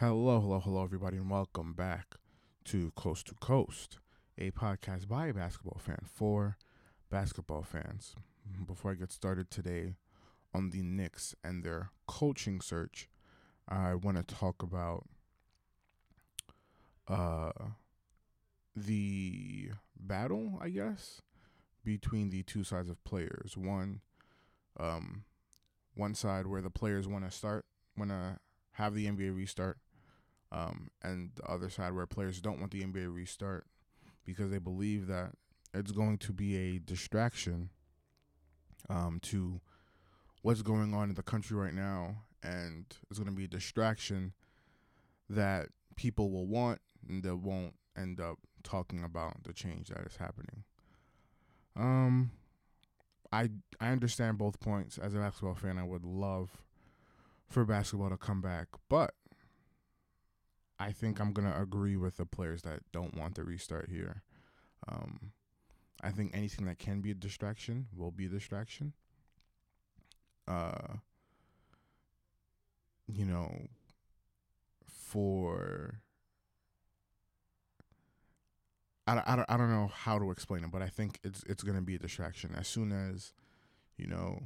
Hello, hello, hello, everybody, and welcome back to Coast to Coast, a podcast by a basketball fan for basketball fans. Before I get started today on the Knicks and their coaching search, I want to talk about uh, the battle, I guess, between the two sides of players. One, um, one side where the players want to start, want to have the NBA restart, um, and the other side where players don't want the NBA restart because they believe that it's going to be a distraction um, to what's going on in the country right now, and it's going to be a distraction that people will want and that won't end up talking about the change that is happening. Um, I I understand both points. As a basketball fan, I would love for basketball to come back, but I think I'm gonna agree with the players that don't want the restart here. Um, I think anything that can be a distraction will be a distraction. Uh, you know, for I, I, I don't know how to explain it, but I think it's it's gonna be a distraction as soon as you know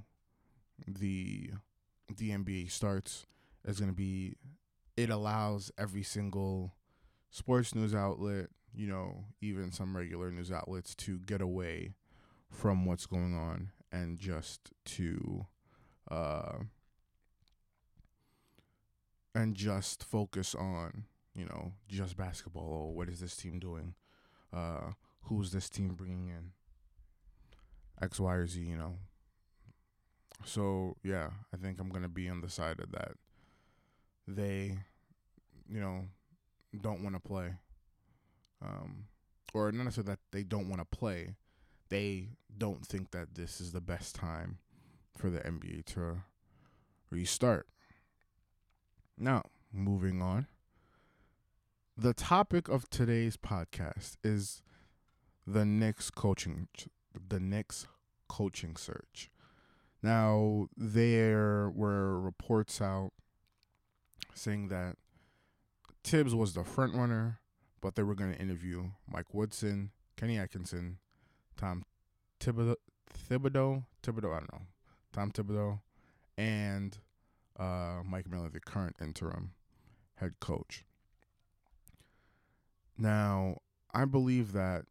the the NBA starts. It's gonna be it allows every single sports news outlet, you know, even some regular news outlets to get away from what's going on and just to uh and just focus on, you know, just basketball. Oh, what is this team doing? Uh who's this team bringing in? X, Y, or Z, you know. So, yeah, I think I'm going to be on the side of that they, you know, don't want to play. Um, or not necessarily that they don't want to play, they don't think that this is the best time for the NBA to restart. Now, moving on. The topic of today's podcast is the Knicks coaching the Knicks coaching search. Now, there were reports out saying that Thibs was the front runner, but they were going to interview Mike Woodson, Kenny Atkinson, Tom Thibodeau, Thibodeau, Thibodeau, I don't know, Tom Thibodeau, and uh, Mike Miller, the current interim head coach. Now, I believe that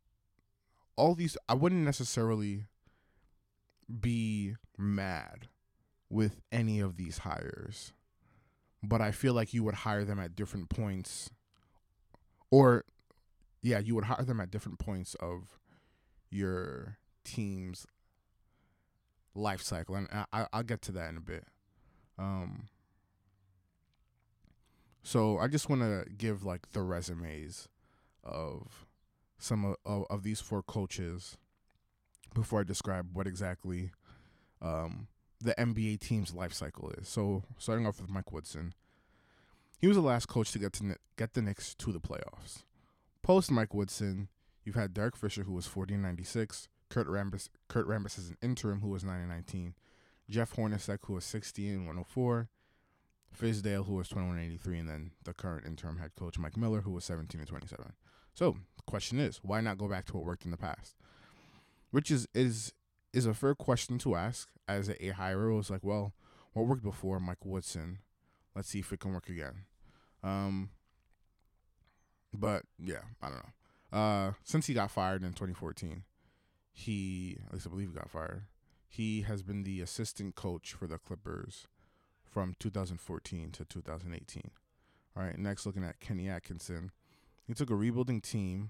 all these, I wouldn't necessarily be mad with any of these hires but I feel like you would hire them at different points, or yeah, you would hire them at different points of your team's life cycle, and I, I'll get to that in a bit. Um, so I just want to give like the resumes of some of, of, of, these four coaches before I describe what exactly um, the NBA team's life cycle is. So starting off with Mike Woodson, he was the last coach to get to get the Knicks to the playoffs. Post Mike Woodson, you've had Derek Fisher, who was 40 and 96, Kurt Rambis, Kurt Rambis is an interim, who was 9 and 19, Jeff Hornacek, who was 60 and 104, Fizdale, who was 21 and 83, and then the current interim head coach, Mike Miller, who was 17 and 27. So the question is, why not go back to what worked in the past? Which is is is a fair question to ask as a, a hirer. It was like, well, what worked before Mike Woodson? Let's see if it can work again. Um, but yeah, I don't know. Uh, since he got fired in 2014, he at least I believe he got fired. He has been the assistant coach for the Clippers from 2014 to 2018. All right, next looking at Kenny Atkinson. He took a rebuilding team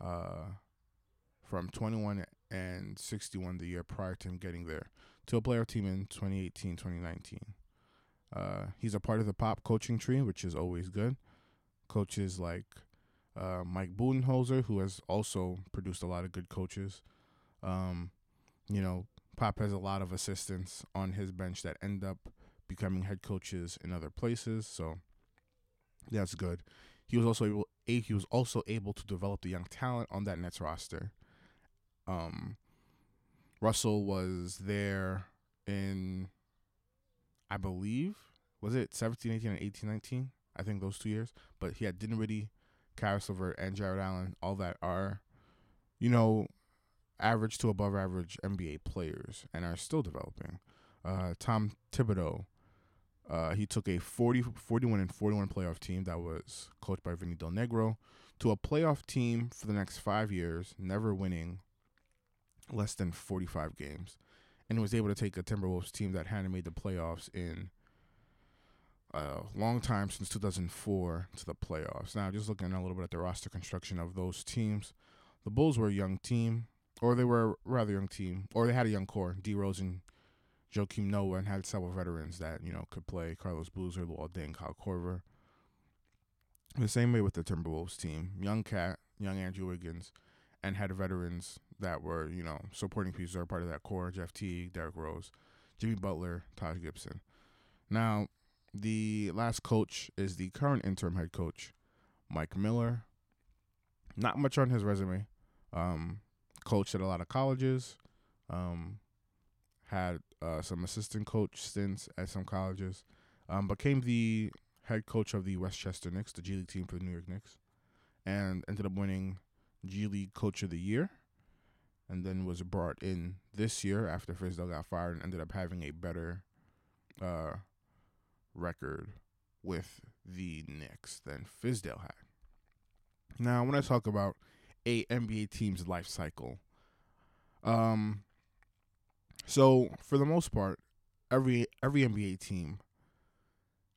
uh, from 21 and 61 the year prior to him getting there to a player team in 2018 2019. Uh, he's a part of the pop coaching tree, which is always good. Coaches like uh, Mike Budenholzer, who has also produced a lot of good coaches. Um, you know, Pop has a lot of assistants on his bench that end up becoming head coaches in other places, so that's good. He was also able he was also able to develop the young talent on that Nets roster. Um, Russell was there in, I believe, was it 17, 18, and 18, 19? I think those two years. But he had Dinwiddie, Caris LeVert, and Jarrett Allen, all that are, you know, average to above average NBA players and are still developing. Uh, Tom Thibodeau, uh, he took a 40, 41 and 41 playoff team that was coached by Vinny Del Negro to a playoff team for the next five years, never winning less than 45 games. And was able to take a Timberwolves team that hadn't made the playoffs in a long time since 2004 to the playoffs. Now, just looking a little bit at the roster construction of those teams, the Bulls were a young team, or they were a rather young team, or they had a young core. D. Rose and Joakim Noah, and had several veterans that you know could play. Carlos Boozer, Luol Deng, Kyle Korver. The same way with the Timberwolves team, young KAT, young Andrew Wiggins, and had veterans that were you know supporting pieces are part of that core. Jeff Teague, Derrick Rose, Jimmy Butler, Taj Gibson. Now, the last coach is the current interim head coach, Mike Miller. Not much on his resume. Um, coached at a lot of colleges. Um, had uh, some assistant coach stints at some colleges. Um, became the head coach of the Westchester Knicks, the G League team for the New York Knicks, and ended up winning G League Coach of the Year. And then was brought in this year after Fizdale got fired and ended up having a better uh, record with the Knicks than Fizdale had. Now, when I talk about a NBA team's life cycle, um, so for the most part, every every NBA team,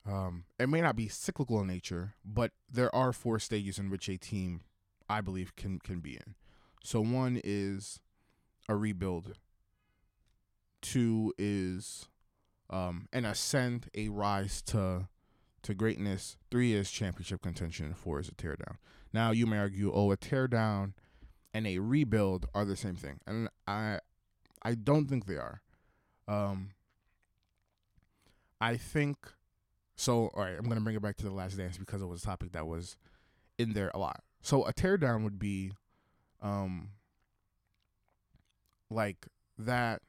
um, it may not be cyclical in nature, but there are four stages in which a team, I believe, can can be in. So one is a rebuild. Two is um, an ascend, a rise to to greatness. Three is championship contention, and four is a teardown. Now you may argue, oh, a teardown and a rebuild are the same thing, and I I don't think they are. Um, I think so. All right, I'm gonna bring it back to the Last Dance because it was a topic that was in there a lot. So a teardown would be, um, like that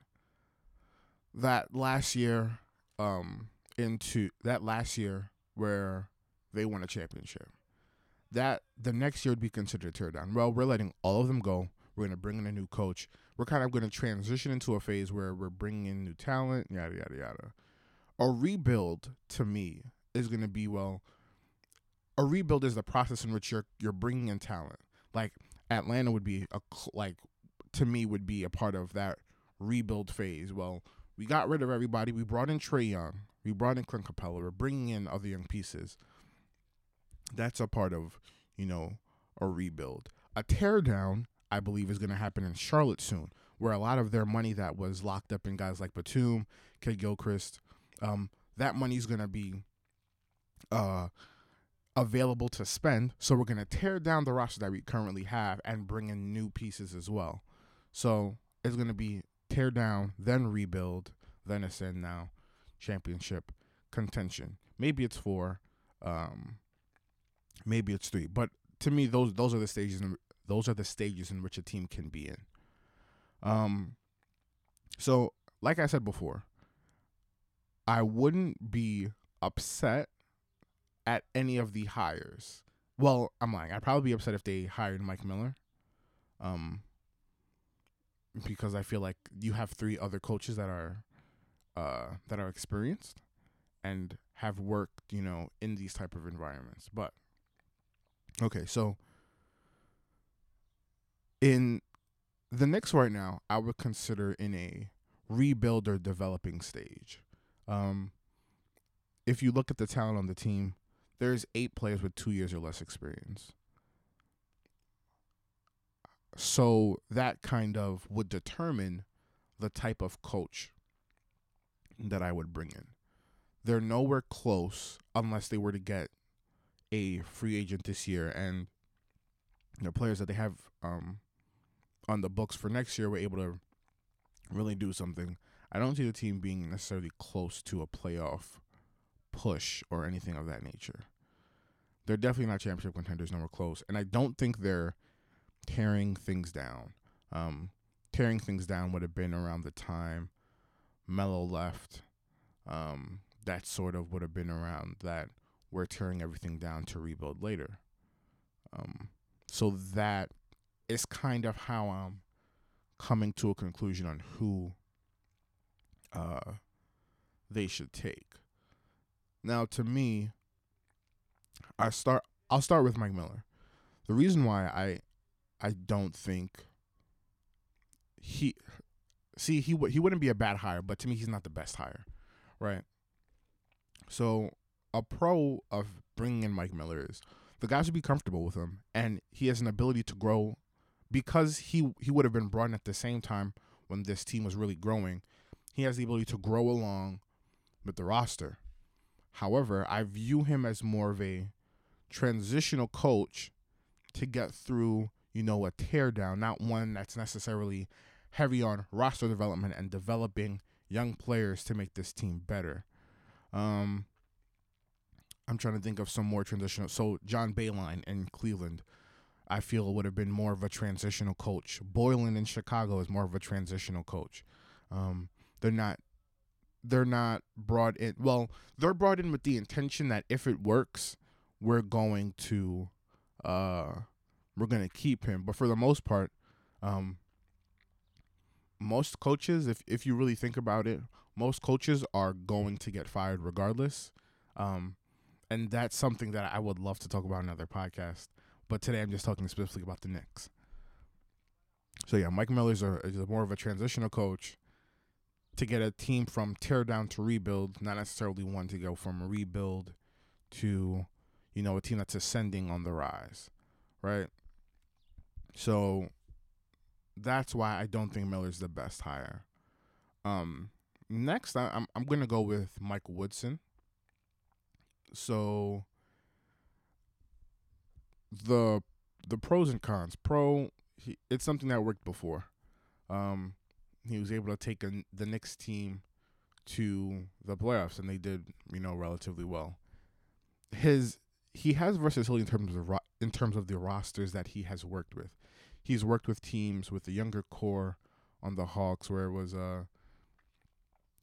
that last year um into that last year where they won a championship. That the next year would be considered a teardown. Well, we're letting all of them go. We're gonna bring in a new coach. We're kind of gonna transition into a phase where we're bringing in new talent. Yada yada yada. A rebuild to me is gonna be well. A rebuild is the process in which you're you're bringing in talent. Like Atlanta would be a like to me would be a part of that rebuild phase. Well, we got rid of everybody. We brought in Trae Young. We brought in Clint Capela. We're bringing in other young pieces. That's a part of, you know, a rebuild. A teardown, I believe, is going to happen in Charlotte soon, where a lot of their money that was locked up in guys like Batum, Kidd-Gilchrist, um, that money's going to be uh, available to spend. So we're going to tear down the roster that we currently have and bring in new pieces as well. So it's going to be tear down, then rebuild, then ascend now, championship contention. Maybe it's four, um, maybe it's three. But to me, those those are the stages. In, those are the stages in which a team can be in. Um, so like I said before, I wouldn't be upset at any of the hires. Well, I'm lying. I'd probably be upset if they hired Mike Miller. Um, because I feel like you have three other coaches that are uh, that are experienced and have worked, you know, in these type of environments. But okay, so in the Knicks right now, I would consider in a rebuild or developing stage. Um, if you look at the talent on the team, there's eight players with two years or less experience. So that kind of would determine the type of coach that I would bring in. They're nowhere close unless they were to get a free agent this year and the players that they have um, on the books for next year were able to really do something. I don't see the team being necessarily close to a playoff push or anything of that nature. They're definitely not championship contenders, nowhere close. And I don't think they're tearing things down. Um, tearing things down would have been around the time Melo left. Um, that sort of would have been around that we're tearing everything down to rebuild later. Um, so that is kind of how I'm coming to a conclusion on who uh, they should take. Now, to me, I start. I'll start with Mike Miller. The reason why I, I don't think he, see he he wouldn't be a bad hire, but to me he's not the best hire, right? So a pro of bringing in Mike Miller is the guys would be comfortable with him, and he has an ability to grow because he he would have been brought in at the same time when this team was really growing. He has the ability to grow along with the roster. However, I view him as more of a transitional coach to get through, you know, a teardown, not one that's necessarily heavy on roster development and developing young players to make this team better. Um, I'm trying to think of some more transitional. So John Beilein in Cleveland, I feel would have been more of a transitional coach. Boylen in Chicago is more of a transitional coach. Um, they're not they're not brought in well they're brought in with the intention that if it works we're going to uh we're going to keep him. But for the most part um most coaches if if you really think about it most coaches are going to get fired regardless. Um and that's something that I would love to talk about in another podcast. But today I'm just talking specifically about the Knicks. So yeah Mike Miller's a, is a more of a transitional coach to get a team from tear down to rebuild, not necessarily one to go from rebuild to, you know, a team that's ascending on the rise, right? So that's why I don't think Miller's the best hire. Um, next, I, I'm I'm gonna go with Mike Woodson. So the the pros and cons. Pro, he, it's something that worked before. Um, he was able to take a, the Knicks team to the playoffs, and they did, you know, relatively well. His he has versatility in terms of ro- in terms of the rosters that he has worked with. He's worked with teams with the younger core on the Hawks, where it was uh,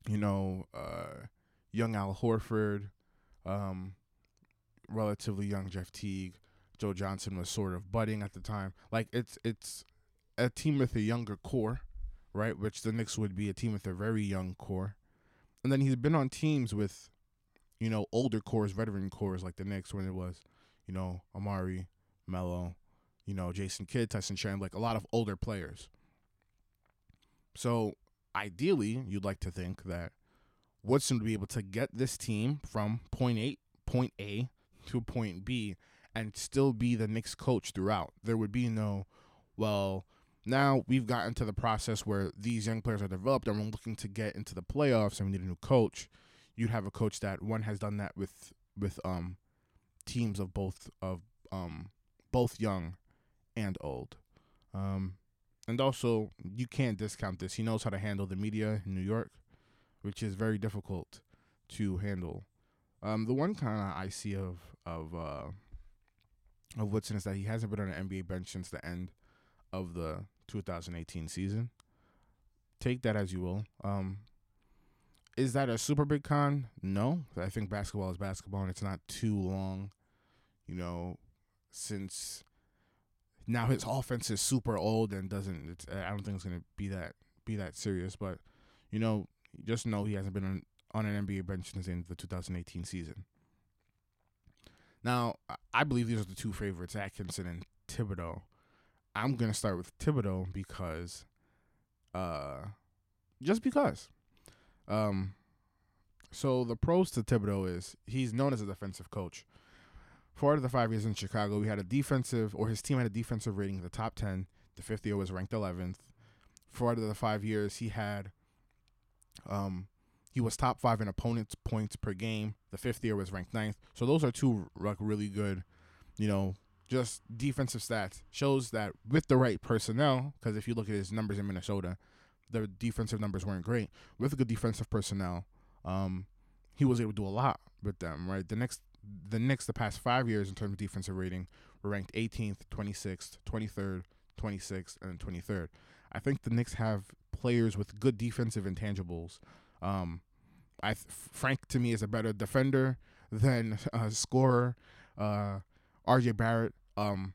you know, uh, young Al Horford, um, relatively young Jeff Teague. Joe Johnson was sort of budding at the time. Like it's it's a team with a younger core right? Which the Knicks would be a team with a very young core. And then he's been on teams with, you know, older cores, veteran cores like the Knicks when it was, you know, Amar'e, Melo, you know, Jason Kidd, Tyson Chandler, like a lot of older players. So ideally, you'd like to think that Woodson would be able to get this team from point eight, point A to point B and still be the Knicks coach throughout. There would be no, well, now we've gotten to the process where these young players are developed and we're looking to get into the playoffs and we need a new coach. You'd have a coach that one has done that with with um teams of both of um both young and old. Um and also you can't discount this. He knows how to handle the media in New York, which is very difficult to handle. Um the one kind of I see of of uh of Woodson is that he hasn't been on an NBA bench since the end of the 2018 season. Take that as you will. Um, is that a super big con? No. I think basketball is basketball and it's not too long, you know, since now his offense is super old and doesn't I don't think it's going to be that be that serious, but you know, just know he hasn't been on, on an NBA bench since the end of the 2018 season. Now, I believe these are the two favorites, Atkinson and Thibodeau. I'm gonna start with Thibodeau because, uh, just because. Um, so the pros to Thibodeau is he's known as a defensive coach. Four out of the five years in Chicago, we had a defensive, or his team had a defensive rating in the top ten. The fifth year was ranked 11th. Four out of the five years, he had, um, he was top five in opponents' points per game. The fifth year was ranked ninth. So those are two like really good, you know, just defensive stats shows that with the right personnel, because if you look at his numbers in Minnesota, the defensive numbers weren't great. With good defensive personnel, um, he was able to do a lot with them. Right, the next the Knicks the past five years in terms of defensive rating were ranked 18th, 26th, 23rd, 26th, and 23rd. I think the Knicks have players with good defensive intangibles. Um, I Frank to me is a better defender than a scorer. Uh, R.J. Barrett um,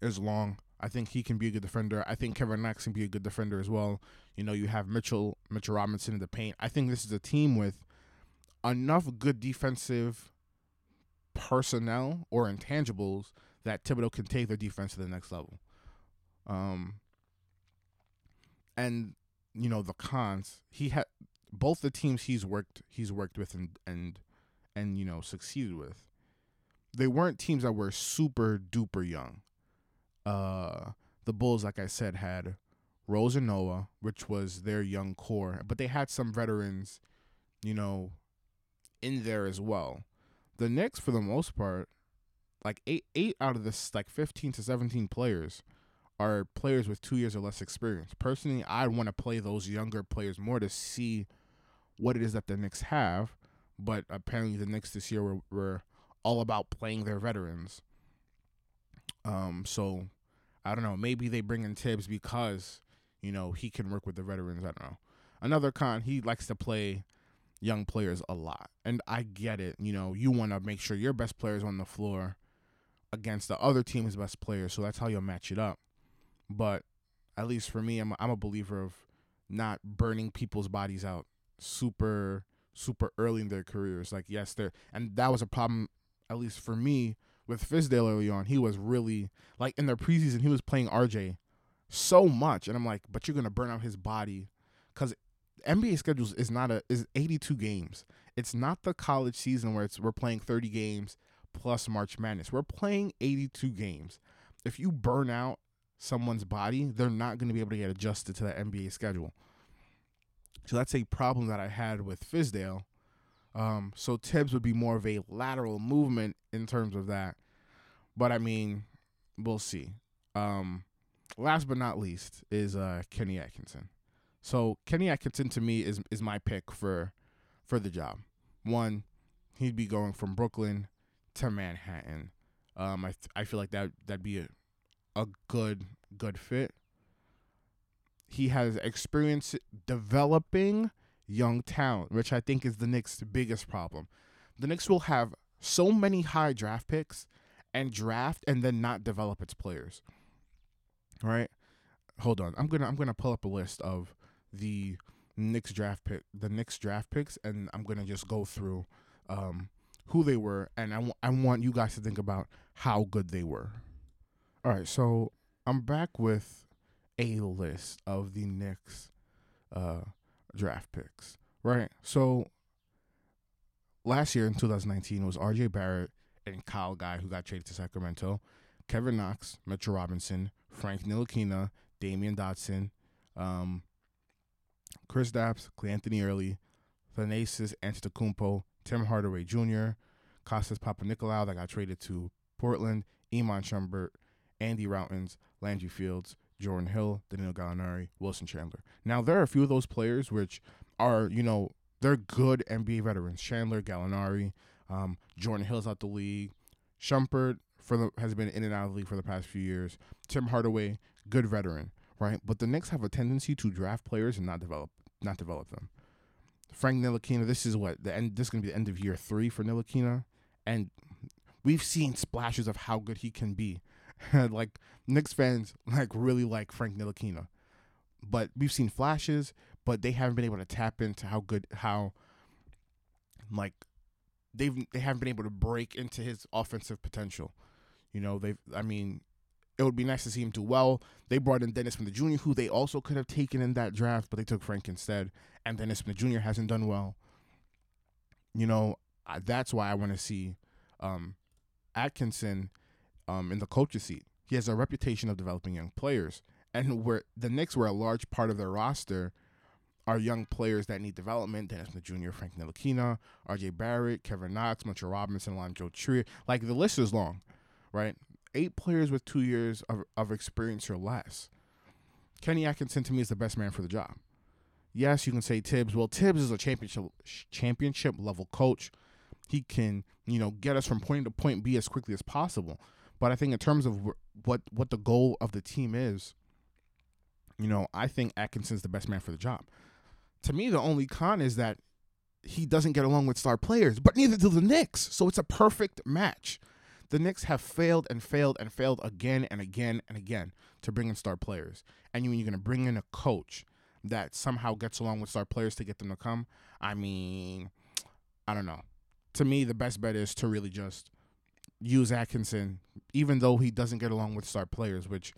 is long. I think he can be a good defender. I think Kevin Knox can be a good defender as well. You know, you have Mitchell Mitchell Robinson in the paint. I think this is a team with enough good defensive personnel or intangibles that Thibodeau can take their defense to the next level. Um, and you know the cons. He had both the teams he's worked he's worked with and and and you know succeeded with. They weren't teams that were super duper young. Uh, the Bulls, like I said, had Rose and Noah, which was their young core, but they had some veterans, you know, in there as well. The Knicks, for the most part, like eight eight out of this like fifteen to seventeen players are players with two years or less experience. Personally, I'd want to play those younger players more to see what it is that the Knicks have. But apparently, the Knicks this year were, were all about playing their veterans. Um, so I don't know. Maybe they bring in Thibs because you know he can work with the veterans. I don't know. Another con, he likes to play young players a lot, and I get it. You know, you want to make sure your best players on the floor against the other team's best players, so that's how you'll match it up. But at least for me, I'm I'm a believer of not burning people's bodies out super super early in their careers. Like yes, there and that was a problem at least for me with Fizdale early on. He was really like in the preseason he was playing RJ so much, and I'm like, but you're gonna burn out his body because NBA schedules is not a is 82 games. It's not the college season where it's we're playing 30 games plus March Madness. We're playing 82 games. If you burn out someone's body, they're not going to be able to get adjusted to that NBA schedule. So that's a problem that I had with Fizdale. Um, so Thibs would be more of a lateral movement in terms of that. But I mean, we'll see. Um, last but not least is uh, Kenny Atkinson. So Kenny Atkinson to me is is my pick for for the job. One, he'd be going from Brooklyn to Manhattan. Um, I th- I feel like that that'd be a a good good fit. He has experience developing young talent, which I think is the Knicks' biggest problem. The Knicks will have so many high draft picks and draft and then not develop its players. All right? Hold on. I'm going to I'm going to pull up a list of the Knicks draft pick the Knicks draft picks and I'm going to just go through um, who they were and I, w- I want you guys to think about how good they were. All right, so I'm back with a list of the Knicks uh, draft picks. Right. So last year in 2019 it was R.J. Barrett and Kyle Guy who got traded to Sacramento, Kevin Knox, Mitchell Robinson, Frank Ntilikina, Damyean Dotson, um, Kristaps, Cleanthony Early, Thanasis Antetokounmpo, Tim Hardaway Jr., Kostas Papanikolaou that got traded to Portland, Iman Shumpert, Andy Rautins, Landry Fields, Jordan Hill, Danilo Gallinari, Wilson Chandler. Now there are a few of those players which are, you know, they're good NBA veterans. Chandler, Gallinari, um, Jordan Hill's out the league. Shumpert for the has been in and out of the league for the past few years. Tim Hardaway, good veteran, right? But the Knicks have a tendency to draft players and not develop not develop them. Frank Ntilikina, this is what the end. This is gonna be the end of year three for Ntilikina, and we've seen splashes of how good he can be. like Knicks fans like really like Frank Ntilikina, but we've seen flashes, but they haven't been able to tap into how good how like they've they haven't been able to break into his offensive potential. You know, they've I mean, it would be nice to see him do well. They brought in Dennis Smith Jr., who they also could have taken in that draft, but they took Frank instead. And Dennis Smith Jr. hasn't done well. You know, that's why I want to see um, Atkinson um, in the coach's seat. He has a reputation of developing young players, and where the Knicks were a large part of their roster are young players that need development. Dennis Smith Jr., Frank Ntilikina, R.J. Barrett, Kevin Knox, Mitchell Robinson, Alonzo Trier. Like the list is long, right? Eight players with two years of, of experience or less. Kenny Atkinson to me is the best man for the job. Yes, you can say Thibs. Well, Thibs is a championship championship level coach. He can, you know, get us from point to point B as quickly as possible. But I think in terms of what what the goal of the team is, you know, I think Atkinson's the best man for the job. To me, the only con is that he doesn't get along with star players, but neither do the Knicks. So it's a perfect match. The Knicks have failed and failed and failed again and again and again to bring in star players. And when you're going to bring in a coach that somehow gets along with star players to get them to come, I mean, I don't know. To me, the best bet is to really just use Atkinson, even though he doesn't get along with star players, which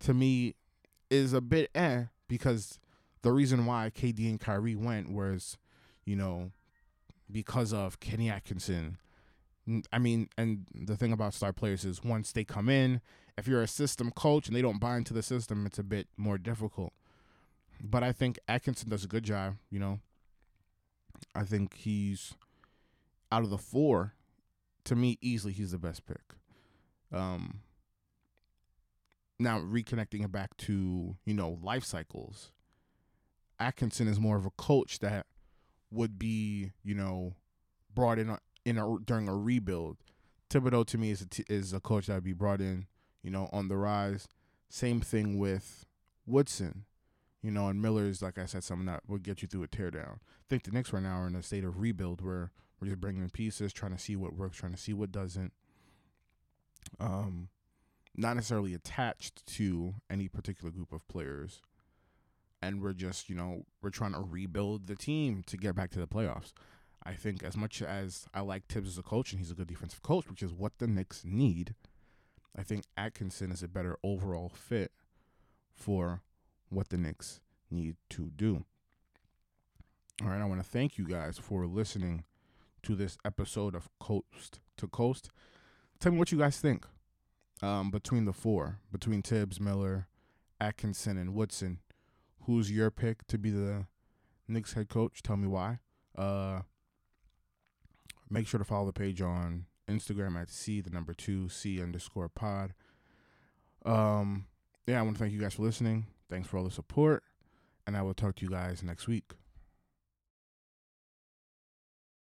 to me is a bit eh, because the reason why KD and Kyrie went was you know, because of Kenny Atkinson. I mean, and the thing about star players is once they come in, if you're a system coach and they don't buy into the system, it's a bit more difficult. But I think Atkinson does a good job, you know. I think he's out of the four, to me, easily he's the best pick. Um now reconnecting it back to, you know, life cycles. Atkinson is more of a coach that would be, you know, brought in a, in a, during a rebuild. Thibodeau to me is a t- is a coach that would be brought in, you know, on the rise. Same thing with Woodson, you know, and Miller's like I said, something that would get you through a teardown. I think the Knicks right now are in a state of rebuild where we're just bringing in pieces, trying to see what works, trying to see what doesn't. Um, not necessarily attached to any particular group of players and we're just you know we're trying to rebuild the team to get back to the playoffs. I think as much as I like Thibs as a coach and he's a good defensive coach, which is what the Knicks need, I think Atkinson is a better overall fit for what the Knicks need to do. All right, I want to thank you guys for listening to this episode of Coast to Coast. Tell me what you guys think um, between the four, between Thibs, Miller, Atkinson, and Woodson who's your pick to be the Knicks head coach? Tell me why. Uh, make sure to follow the page on Instagram at C the number two C underscore pod. Um, yeah, I want to thank you guys for listening. Thanks for all the support, and I will talk to you guys next week.